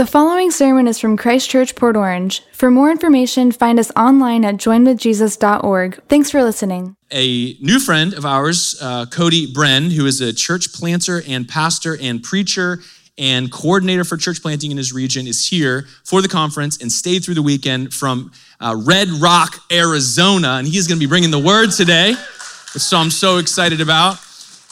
The following sermon is from Christ Church, Port Orange. For more information, find us online at joinedwithjesus.org. Thanks for listening. A new friend of ours, uh, Cody Bren, who is a church planter and pastor and preacher and coordinator for church planting in his region, is here for the conference and stayed through the weekend from uh, Red Rock, Arizona. And he's going to be bringing the word today, so I'm so excited about.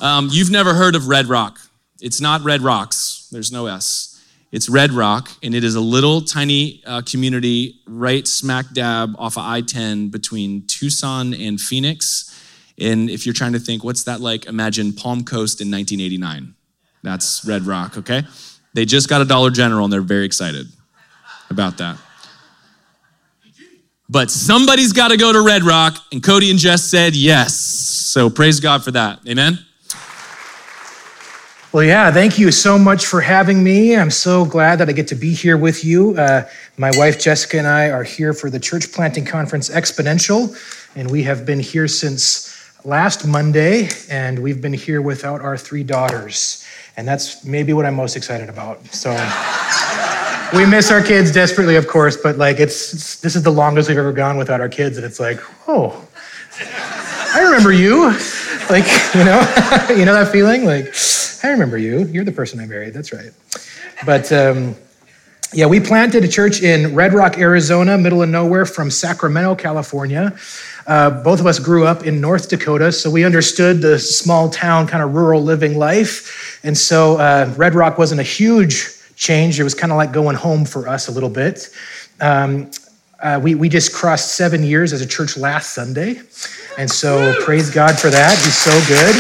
Um, you've never heard of Red Rock. It's not Red Rocks, there's no S. It's Red Rock, and it is a little tiny uh, community right smack dab off of I 10 between Tucson and Phoenix. And if you're trying to think, what's that like? Imagine Palm Coast in 1989. That's Red Rock, okay? They just got a Dollar General and they're very excited about that. But somebody's got to go to Red Rock, and Cody and Jess said yes. So praise God for that. Amen. Well, yeah, thank you so much for having me. I'm so glad that I get to be here with you. Uh, my wife Jessica and I are here for the Church Planting Conference Exponential, and we have been here since last Monday, and we've been here without our three daughters. And that's maybe what I'm most excited about. So we miss our kids desperately, of course, but like it's, it's this is the longest we've ever gone without our kids, and it's like, oh, I remember you. Like, you know, you know that feeling? Like, I remember you. You're the person I married. That's right. But um, yeah, we planted a church in Red Rock, Arizona, middle of nowhere from Sacramento, California. Uh, both of us grew up in North Dakota, so we understood the small town, kind of rural living life. And so uh, Red Rock wasn't a huge change. It was kind of like going home for us a little bit. Um, uh, we, we just crossed seven years as a church last Sunday. And so praise God for that. He's so good.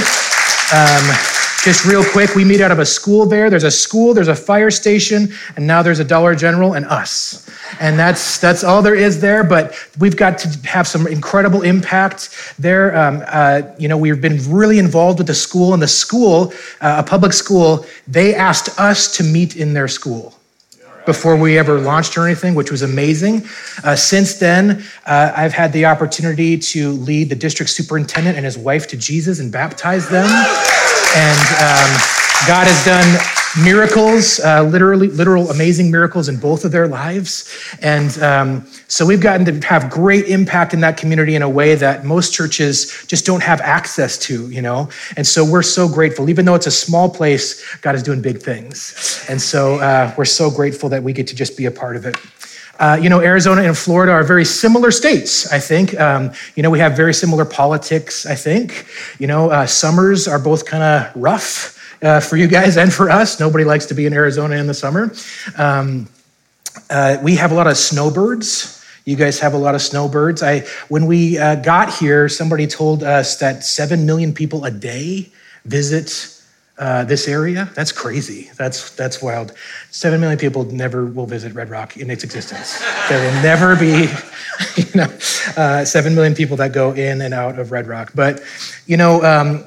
Um, just real quick, we meet out of a school there. There's a school, there's a fire station, and now there's a Dollar General and us. And that's that's all there is there. But we've got to have some incredible impact there. Um, uh, you know, we've been really involved with the school, and the school, uh, a public school, they asked us to meet in their school before we ever launched or anything, which was amazing. Uh, since then, uh, I've had the opportunity to lead the district superintendent and his wife to Jesus and baptize them. And um, God has done miracles, uh, literally, literal amazing miracles in both of their lives. And um, so we've gotten to have great impact in that community in a way that most churches just don't have access to, you know? And so we're so grateful. Even though it's a small place, God is doing big things. And so uh, we're so grateful that we get to just be a part of it. Uh, you know, Arizona and Florida are very similar states, I think. Um, you know, we have very similar politics, I think. You know, uh, summers are both kind of rough uh, for you guys and for us. Nobody likes to be in Arizona in the summer. Um, uh, we have a lot of snowbirds. You guys have a lot of snowbirds. I, when we uh, got here, somebody told us that seven million people a day visit uh, this area. That's crazy. That's that's wild. Seven million people never will visit Red Rock in its existence. there will never be, you know, uh, seven million people that go in and out of Red Rock. But you know, um,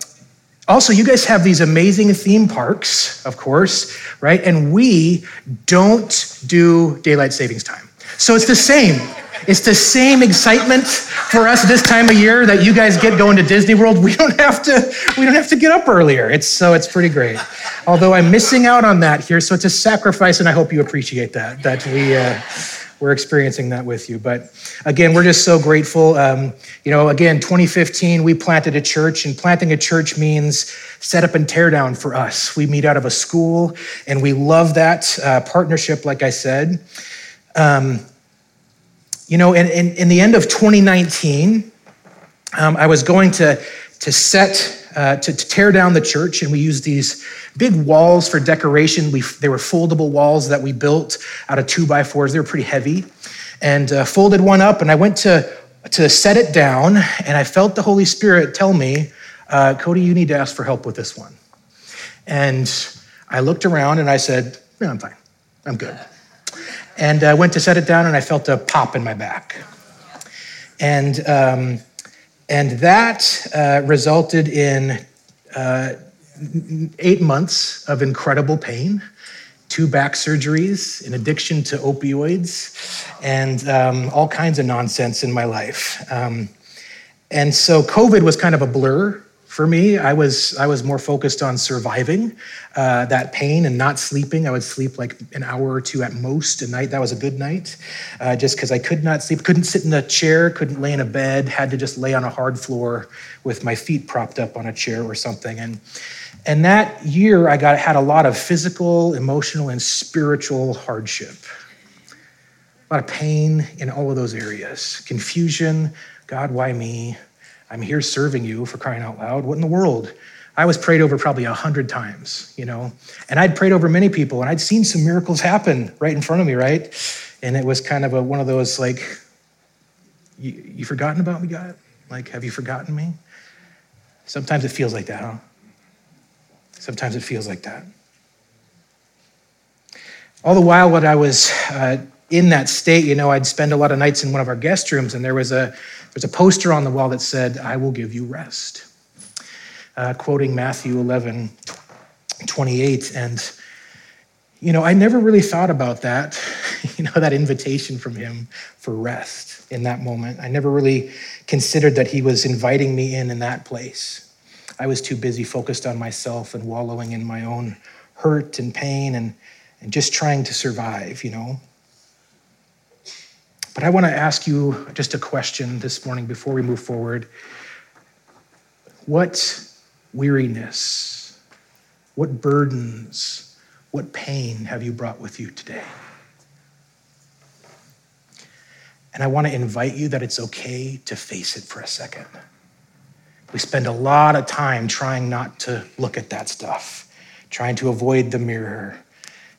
also, you guys have these amazing theme parks, of course, right? And we don't do daylight savings time. So it's the same. It's the same excitement for us this time of year that you guys get going to Disney World. We don't have to. We don't have to get up earlier. It's so it's pretty great. Although I'm missing out on that here, so it's a sacrifice, and I hope you appreciate that. That we. Uh, we're experiencing that with you. But again, we're just so grateful. Um, you know, again, 2015, we planted a church, and planting a church means set up and tear down for us. We meet out of a school, and we love that uh, partnership, like I said. Um, you know, in, in, in, the end of 2019, um, I was going to, to set uh, to, to, tear down the church, and we used these big walls for decoration. We, they were foldable walls that we built out of two by fours. They were pretty heavy, and uh, folded one up. And I went to to set it down, and I felt the Holy Spirit tell me, uh, "Cody, you need to ask for help with this one." And I looked around and I said, "No, I'm fine. I'm good." And I went to set it down, and I felt a pop in my back, and. Um, and that uh, resulted in uh, eight months of incredible pain, two back surgeries, an addiction to opioids, and um, all kinds of nonsense in my life. Um, and so COVID was kind of a blur for me. I was I was more focused on surviving uh, that pain and not sleeping. I would sleep like an hour or two at most a night. That was a good night, uh, just because I could not sleep, couldn't sit in a chair, couldn't lay in a bed, had to just lay on a hard floor with my feet propped up on a chair or something. And and that year, I got had a lot of physical, emotional, and spiritual hardship. A lot of pain in all of those areas. Confusion. God, why me? I'm here serving you for crying out loud. What in the world? I was prayed over probably a hundred times, you know, and I'd prayed over many people and I'd seen some miracles happen right in front of me, right? And it was kind of a, one of those like, you, you forgotten about me, God? Like, have you forgotten me? Sometimes it feels like that, huh? Sometimes it feels like that. All the while, what I was uh, in that state, you know, I'd spend a lot of nights in one of our guest rooms, and there was a there's a poster on the wall that said, "I will give you rest," uh, quoting Matthew 11, 28. And you know, I never really thought about that, you know, that invitation from him for rest in that moment. I never really considered that he was inviting me in in that place. I was too busy focused on myself and wallowing in my own hurt and pain and, and just trying to survive, you know. But I want to ask you just a question this morning before we move forward. What weariness, what burdens, what pain have you brought with you today? And I want to invite you that it's okay to face it for a second. We spend a lot of time trying not to look at that stuff, trying to avoid the mirror,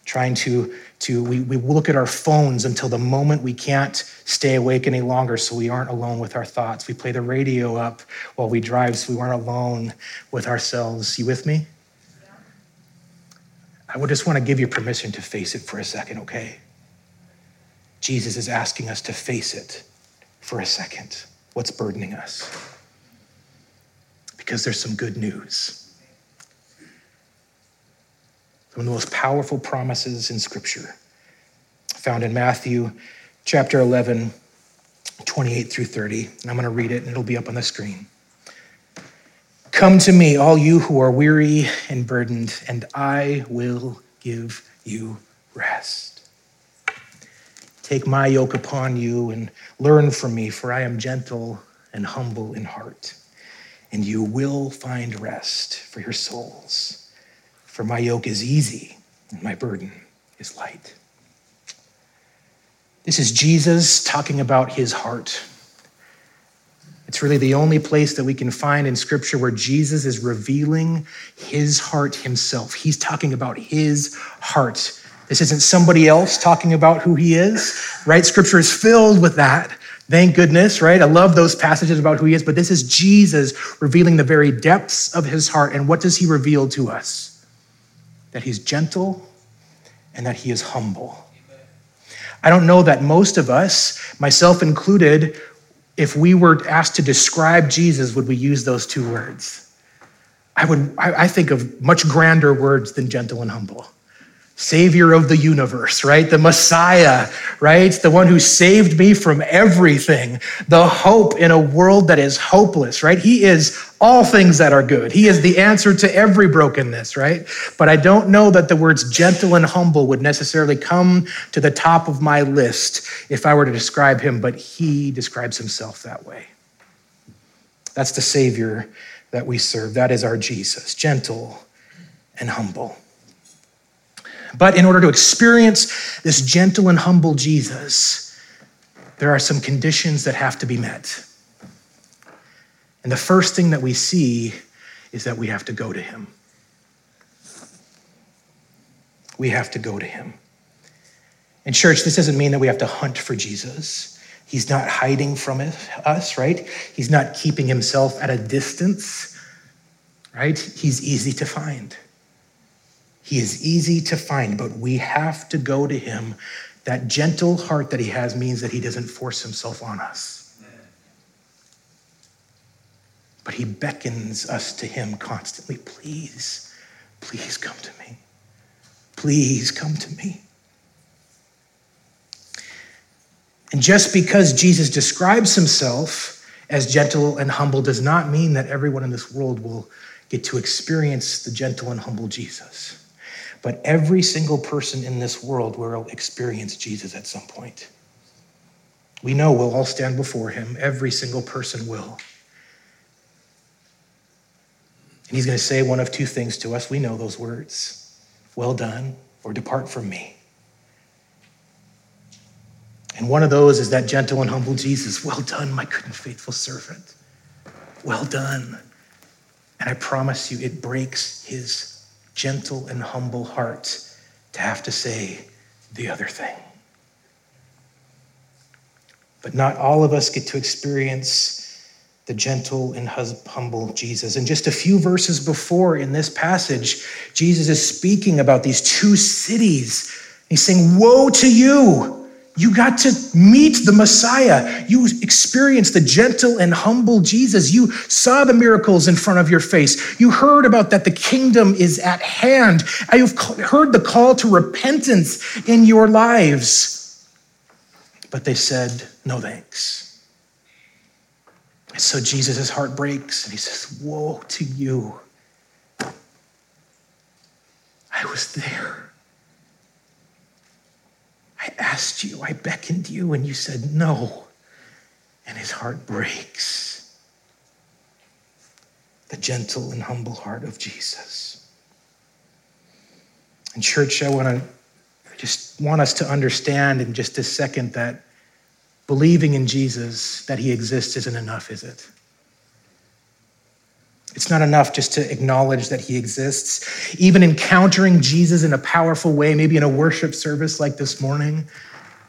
trying to, to we, we look at our phones until the moment we can't stay awake any longer so we aren't alone with our thoughts. We play the radio up while we drive so we aren't alone with ourselves. You with me? I would just want to give you permission to face it for a second, okay? Jesus is asking us to face it for a second. What's burdening us? because there's some good news. One of the most powerful promises in Scripture, found in Matthew chapter 11, 28 through 30. And I'm going to read it, and it'll be up on the screen. Come to me, all you who are weary and burdened, and I will give you rest. Take my yoke upon you and learn from me, for I am gentle and humble in heart and you will find rest for your souls. For my yoke is easy and my burden is light. This is Jesus talking about his heart. It's really the only place that we can find in Scripture where Jesus is revealing his heart himself. He's talking about his heart. This isn't somebody else talking about who he is, right? Scripture is filled with that. Thank goodness, right? I love those passages about who he is, but this is Jesus revealing the very depths of his heart. And what does he reveal to us? That he's gentle and that he is humble. I don't know that most of us, myself included, if we were asked to describe Jesus, would we use those two words? I would I think of much grander words than gentle and humble. Savior of the universe, right? The Messiah, right? The one who saved me from everything. The hope in a world that is hopeless, right? He is all things that are good. He is the answer to every brokenness, right? But I don't know that the words gentle and humble would necessarily come to the top of my list if I were to describe him, but he describes himself that way. That's the Savior that we serve. That is our Jesus, gentle and humble. But in order to experience this gentle and humble Jesus, there are some conditions that have to be met. And the first thing that we see is that we have to go to him. We have to go to him. In church, this doesn't mean that we have to hunt for Jesus. He's not hiding from us, right? He's not keeping himself at a distance, right? He's easy to find. He is easy to find, but we have to go to him. That gentle heart that he has means that he doesn't force himself on us. But he beckons us to him constantly. Please, please come to me. Please come to me. And just because Jesus describes himself as gentle and humble does not mean that everyone in this world will get to experience the gentle and humble Jesus. But every single person in this world will experience Jesus at some point. We know we'll all stand before him. Every single person will. And he's going to say one of two things to us. We know those words well done, or depart from me. And one of those is that gentle and humble Jesus. Well done, my good and faithful servant. Well done. And I promise you, it breaks his gentle and humble heart to have to say the other thing. But not all of us get to experience the gentle and humble Jesus. And just a few verses before in this passage, Jesus is speaking about these two cities. He's saying, Woe to you! You got to meet the Messiah. You experienced the gentle and humble Jesus. You saw the miracles in front of your face. You heard about that the kingdom is at hand. You've heard the call to repentance in your lives. But they said, no thanks. And so Jesus' heart breaks and he says, Woe to you. I was there. Asked you, I beckoned you, and you said no. And his heart breaks. The gentle and humble heart of Jesus. And, church, I want to just want us to understand in just a second that believing in Jesus, that he exists, isn't enough, is it? It's not enough just to acknowledge that he exists. Even encountering Jesus in a powerful way, maybe in a worship service like this morning,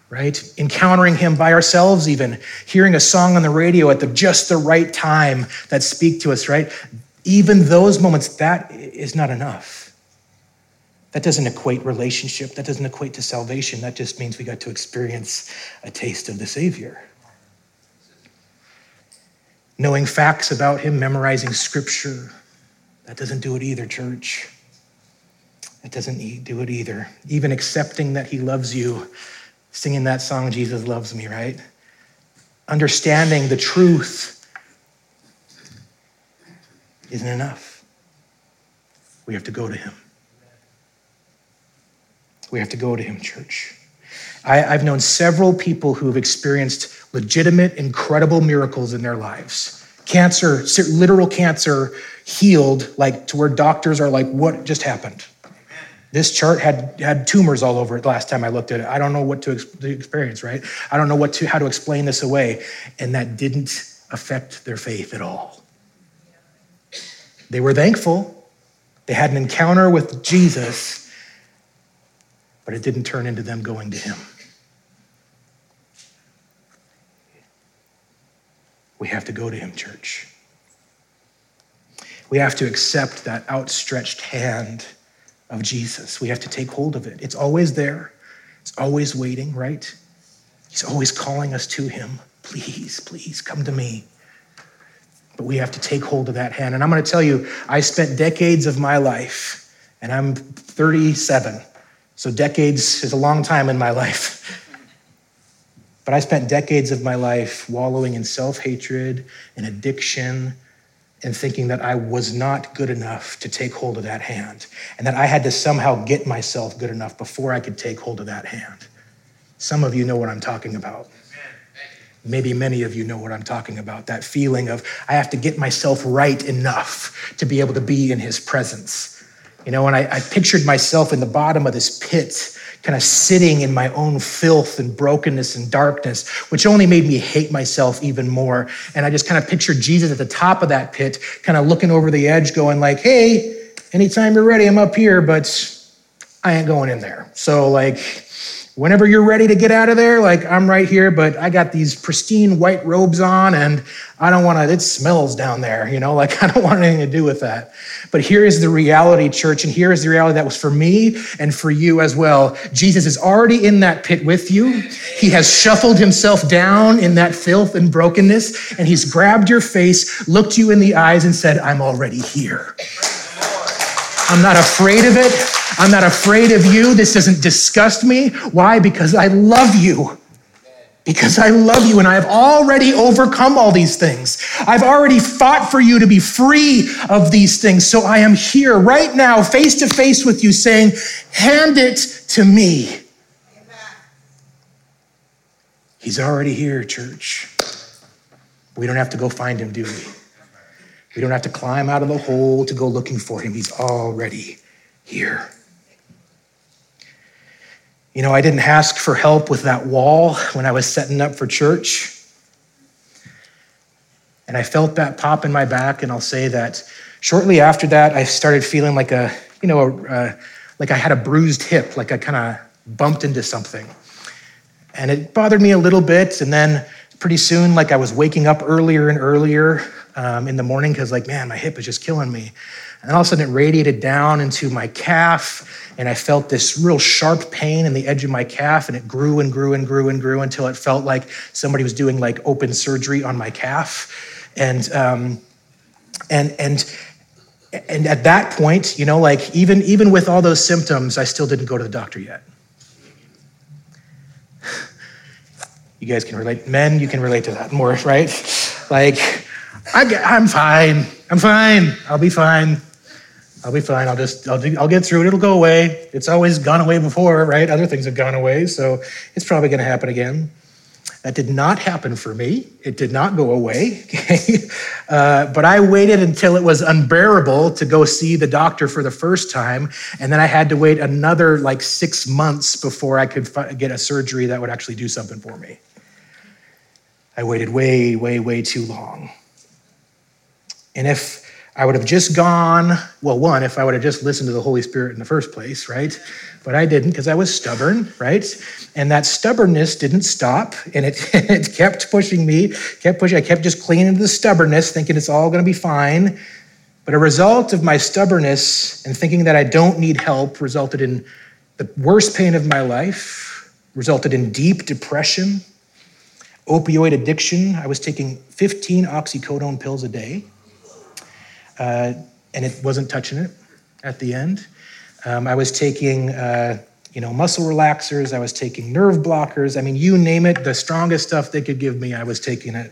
right? Encountering him by ourselves, even hearing a song on the radio at the just the right time that speak to us, right? Even those moments, that is not enough. That doesn't equate relationship. That doesn't equate to salvation. That just means we got to experience a taste of the Savior knowing facts about him, memorizing scripture. That doesn't do it either, church. It doesn't do it either. Even accepting that he loves you, singing that song, Jesus Loves Me, right? Understanding the truth isn't enough. We have to go to him. We have to go to him, church. I, have known several people who have experienced legitimate, incredible miracles in their lives. Cancer, literal cancer, healed, like to where doctors are like, what just happened? This chart had had tumors all over it last time I looked at it. I don't know what to, to experience, right? I don't know what to how to explain this away, and that didn't affect their faith at all. They were thankful. They had an encounter with Jesus, but it didn't turn into them going to him. We have to go to him, church. We have to accept that outstretched hand of Jesus. We have to take hold of it. It's always there, it's always waiting, right? He's always calling us to him. Please, please come to me. But we have to take hold of that hand. And I'm going to tell you, I spent decades of my life, and I'm 37. So decades is a long time in my life. But I spent decades of my life wallowing in self hatred and addiction and thinking that I was not good enough to take hold of that hand and that I had to somehow get myself good enough before I could take hold of that hand. Some of you know what I'm talking about. Maybe many of you know what I'm talking about that feeling of I have to get myself right enough to be able to be in his presence. You know, and I, I pictured myself in the bottom of this pit kind of sitting in my own filth and brokenness and darkness, which only made me hate myself even more. And I just kind of pictured Jesus at the top of that pit, kind of looking over the edge, going like, hey, anytime you're ready, I'm up here, but I ain't going in there. So like, whenever you're ready to get out of there, like I'm right here, but I got these pristine white robes on and I don't want to, it smells down there, you know, like I don't want anything to do with that. But here is the reality, church, and here is the reality that was for me and for you as well. Jesus is already in that pit with you. He has shuffled himself down in that filth and brokenness, and he's grabbed your face, looked you in the eyes, and said, I'm already here. I'm not afraid of it. I'm not afraid of you. This doesn't disgust me. Why? Because I love you. because I love you and I have already overcome all these things. I've already fought for you to be free of these things. So I am here right now, face to face with you, saying, Hand it to me. He's already here, church. We don't have to go find him, do we? We don't have to climb out of the hole to go looking for him. He's already here. You know, I didn't ask for help with that wall when I was setting up for church. And I felt that pop in my back, and I'll say that shortly after that, I started feeling like a, you know, a, like I had a bruised hip, like I kind of bumped into something. And it bothered me a little bit. And then pretty soon, like I was waking up earlier and earlier um, in the morning because, like, man, my hip is just killing me. And all of a sudden, it radiated down into my calf, and I felt this real sharp pain in the edge of my calf, and it grew and grew and grew and grew until it felt like somebody was doing like open surgery on my calf. And um, and and and at that point, you know, like even even with all those symptoms, I still didn't go to the doctor yet. You guys can relate. Men, you can relate to that more, right? Like, I, am fine. I'm fine. I'll be fine. I'll be fine. I'll just, I'll, do, I'll get through it. It'll go away. It's always gone away before, right? Other things have gone away, so it's probably going to happen again. That did not happen for me. It did not go away. Okay? Uh, but I waited until it was unbearable to go see the doctor for the first time. And then I had to wait another like six months before I could get a surgery that would actually do something for me. I waited way, way, way too long. And if I would have just gone, well, one, if I would have just listened to the Holy Spirit in the first place, right? But I didn't because I was stubborn, right? And that stubbornness didn't stop and it, it kept pushing me, kept pushing. I kept just clinging to the stubbornness, thinking it's all going to be fine. But a result of my stubbornness and thinking that I don't need help resulted in the worst pain of my life, resulted in deep depression, opioid addiction. I was taking 15 oxycodone pills a day uh, and it wasn't touching it at the end. Um, I was taking, uh, you know, muscle relaxers. I was taking nerve blockers. I mean, you name it, the strongest stuff they could give me, I was taking it.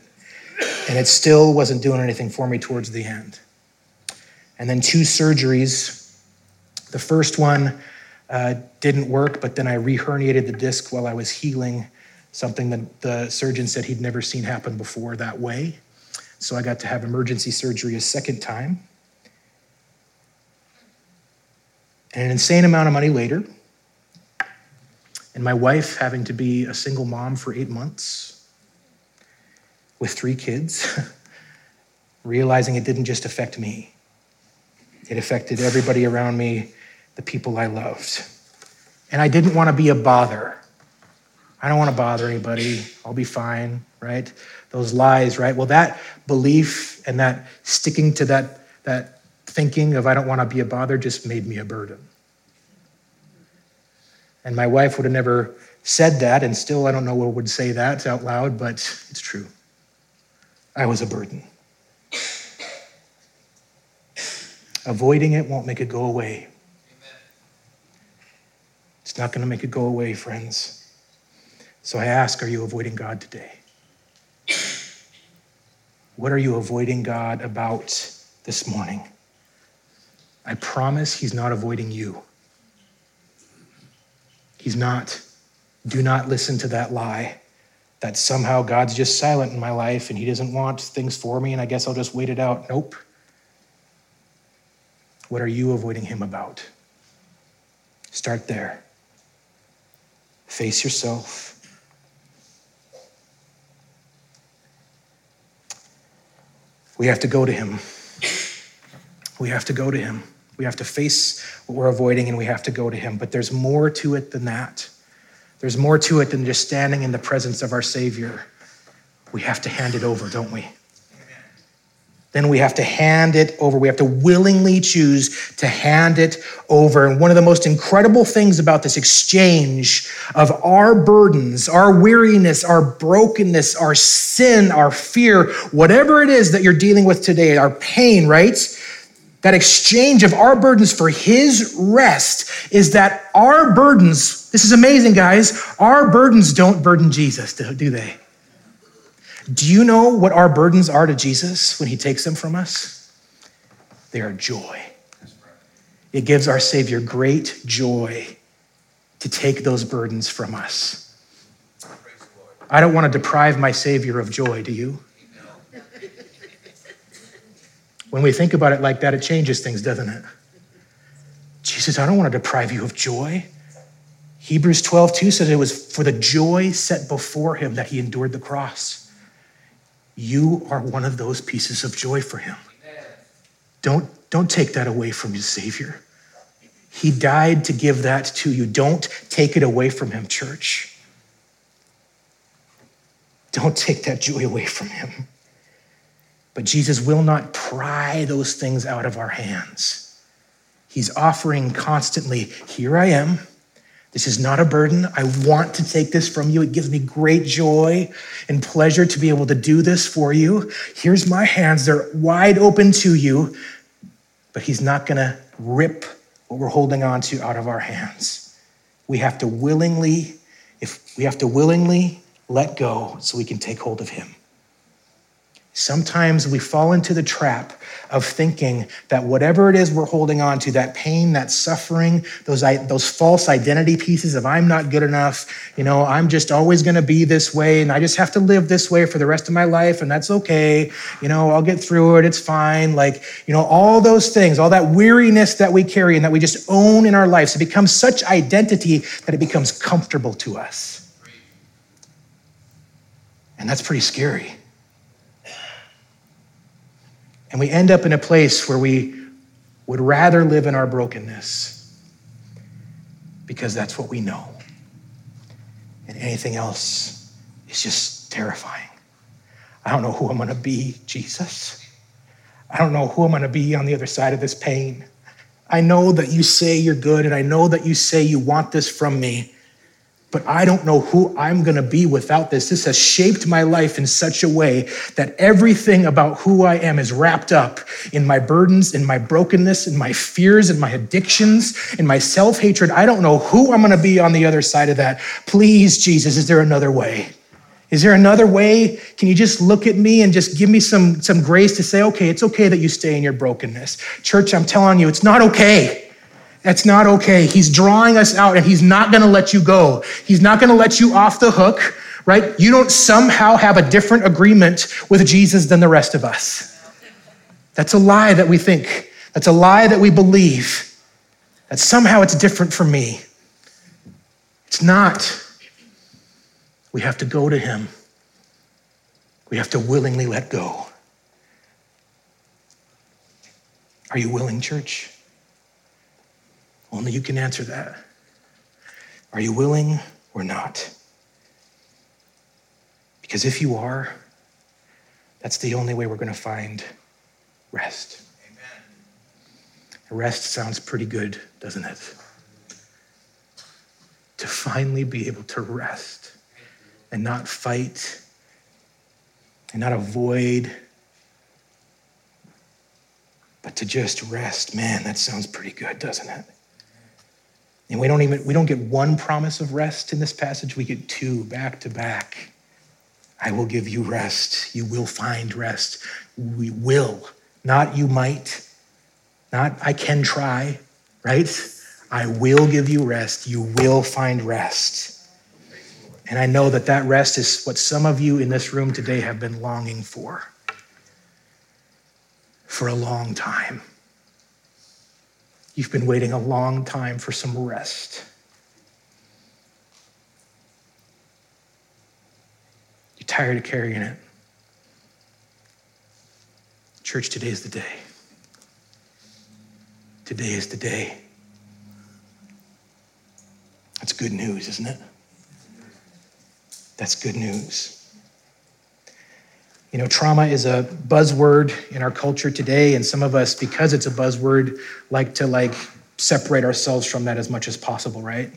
And it still wasn't doing anything for me towards the end. And then two surgeries. The first one uh, didn't work, but then I reherniated the disc while I was healing, something that the surgeon said he'd never seen happen before that way. So I got to have emergency surgery a second time. And an insane amount of money later, and my wife having to be a single mom for eight months with three kids, realizing it didn't just affect me, it affected everybody around me, the people I loved. And I didn't want to be a bother. I don't want to bother anybody. I'll be fine, right? those lies, right? Well, that belief and that sticking to that, that thinking of I don't want to be a bother just made me a burden. And my wife would have never said that, and still I don't know what would say that out loud, but it's true. I was a burden. Avoiding it won't make it go away. It's not going to make it go away, friends. So I ask, are you avoiding God today? What are you avoiding God about this morning? I promise He's not avoiding you. He's not. Do not listen to that lie that somehow God's just silent in my life and He doesn't want things for me and I guess I'll just wait it out. Nope. What are you avoiding Him about? Start there. Face yourself We have to go to Him. We have to go to Him. We have to face what we're avoiding and we have to go to Him. But there's more to it than that. There's more to it than just standing in the presence of our Savior. We have to hand it over, don't we? Then we have to hand it over. We have to willingly choose to hand it over. And one of the most incredible things about this exchange of our burdens, our weariness, our brokenness, our sin, our fear, whatever it is that you're dealing with today, our pain, right? that exchange of our burdens for his rest is that our burdens, this is amazing, guys, our burdens don't burden Jesus, do they? Do you know what our burdens are to Jesus when he takes them from us? They are joy. It gives our Savior great joy to take those burdens from us. I don't want to deprive my Savior of joy, do you? When we think about it like that, it changes things, doesn't it? Jesus, I don't want to deprive you of joy. Hebrews 12, 2 says it was for the joy set before him that he endured the cross. You are one of those pieces of joy for him. Don't, don't take that away from your Savior. He died to give that to you. Don't take it away from him, church. Don't take that joy away from him. But Jesus will not pry those things out of our hands. He's offering constantly, Here I am. This is not a burden. I want to take this from you. It gives me great joy and pleasure to be able to do this for you. Here's my hands. They're wide open to you. But He's not going to rip what we're holding on to out of our hands. We have to willingly, if we have to willingly let go so we can take hold of Him. Sometimes we fall into the trap of thinking that whatever it is we're holding on to, that pain, that suffering, those, those false identity pieces of I'm not good enough, you know, I'm just always going to be this way and I just have to live this way for the rest of my life and that's okay. You know, I'll get through it. It's fine. Like, you know, all those things, all that weariness that we carry and that we just own in our lives, it becomes such identity that it becomes comfortable to us. And that's pretty scary. And we end up in a place where we would rather live in our brokenness because that's what we know. And anything else is just terrifying. I don't know who I'm going to be, Jesus. I don't know who I'm going to be on the other side of this pain. I know that you say you're good, and I know that you say you want this from me but I don't know who I'm going to be without this. This has shaped my life in such a way that everything about who I am is wrapped up in my burdens, in my brokenness, in my fears, in my addictions, in my self hatred. I don't know who I'm going to be on the other side of that. Please, Jesus, is there another way? Is there another way? Can you just look at me and just give me some, some grace to say, okay, it's okay that you stay in your brokenness? Church, I'm telling you, it's not okay. That's not okay. He's drawing us out and he's not going to let you go. He's not going to let you off the hook, right? You don't somehow have a different agreement with Jesus than the rest of us. That's a lie that we think. That's a lie that we believe. That somehow it's different for me. It's not. We have to go to him. We have to willingly let go. Are you willing, church? Only you can answer that. Are you willing or not? Because if you are, that's the only way we're going to find rest. Amen. Rest sounds pretty good, doesn't it? To finally be able to rest and not fight and not avoid, but to just rest. Man, that sounds pretty good, doesn't it? And we don't even we don't get one promise of rest in this passage, we get two back to back. I will give you rest. You will find rest. We will, not you might, not I can try, right? I will give you rest. You will find rest. And I know that that rest is what some of you in this room today have been longing for for a long time. You've been waiting a long time for some rest. You're tired of carrying it. Church, today is the day. Today is the day. That's good news, isn't it? That's good news. You know, trauma is a buzzword in our culture today, and some of us, because it's a buzzword, like to like separate ourselves from that as much as possible, right?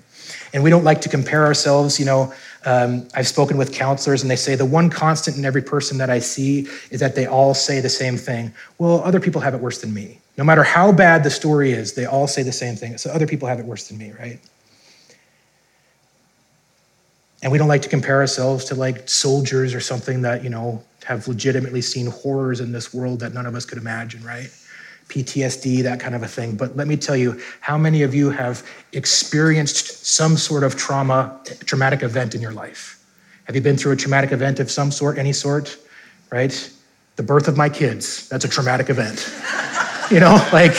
And we don't like to compare ourselves. You know, um, I've spoken with counselors and they say the one constant in every person that I see is that they all say the same thing. Well, other people have it worse than me. No matter how bad the story is, they all say the same thing. So other people have it worse than me, right? And we don't like to compare ourselves to like soldiers or something that, you know, have legitimately seen horrors in this world that none of us could imagine, right? PTSD, that kind of a thing. But let me tell you, how many of you have experienced some sort of trauma, traumatic event in your life? Have you been through a traumatic event of some sort, any sort, right? The birth of my kids, that's a traumatic event. you know, like,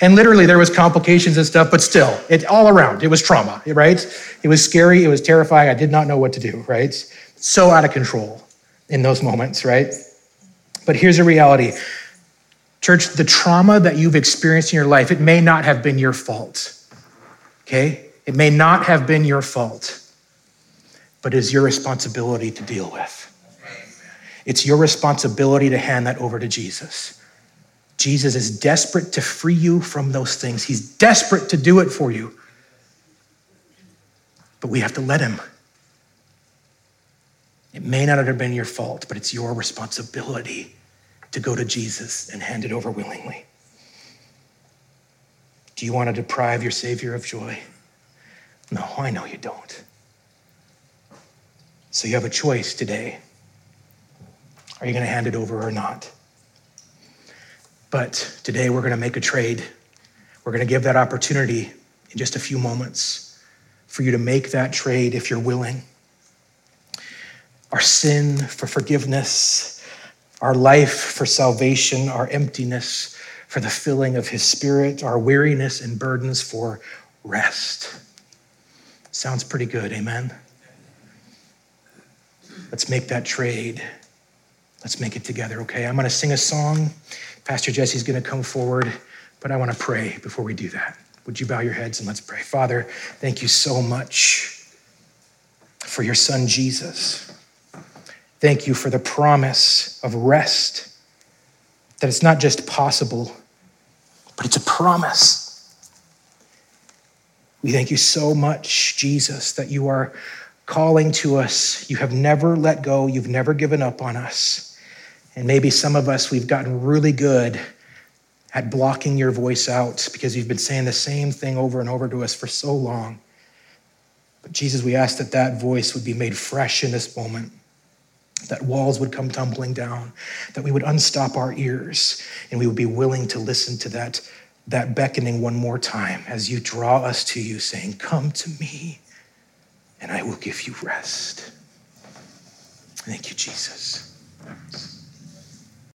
and literally there was complications and stuff, but still, it all around, it was trauma, right? It was scary, it was terrifying. I did not know what to do, right? So out of control in those moments, right? But here's the reality Church, the trauma that you've experienced in your life, it may not have been your fault. Okay? It may not have been your fault, but it is your responsibility to deal with. It's your responsibility to hand that over to Jesus. Jesus is desperate to free you from those things. He's desperate to do it for you. But we have to let him. It may not have been your fault, but it's your responsibility to go to Jesus and hand it over willingly? Do you want to deprive your Savior of joy? No, I know you don't. So you have a choice today. Are you going to hand it over or not? But today we're going to make a trade. We're going to give that opportunity in just a few moments for you to make that trade if you're willing. Our sin for forgiveness our life for salvation, our emptiness for the filling of His Spirit, our weariness and burdens for rest. Sounds pretty good, amen? Let's make that trade. Let's make it together, okay? I'm to sing a song. Pastor Jesse's going to come forward, but I want to pray before we do that. Would you bow your heads and let's pray? Father, thank you so much for your son Jesus. Thank you for the promise of rest, that it's not just possible, but it's a promise. We thank you so much, Jesus, that you are calling to us. You have never let go, you've never given up on us. And maybe some of us, we've gotten really good at blocking your voice out because you've been saying the same thing over and over to us for so long. But Jesus, we ask that that voice would be made fresh in this moment that walls would come tumbling down, that we would unstop our ears and we would be willing to listen to that, that beckoning one more time as you draw us to you, saying, Come to me and I will give you rest. Thank you, Jesus.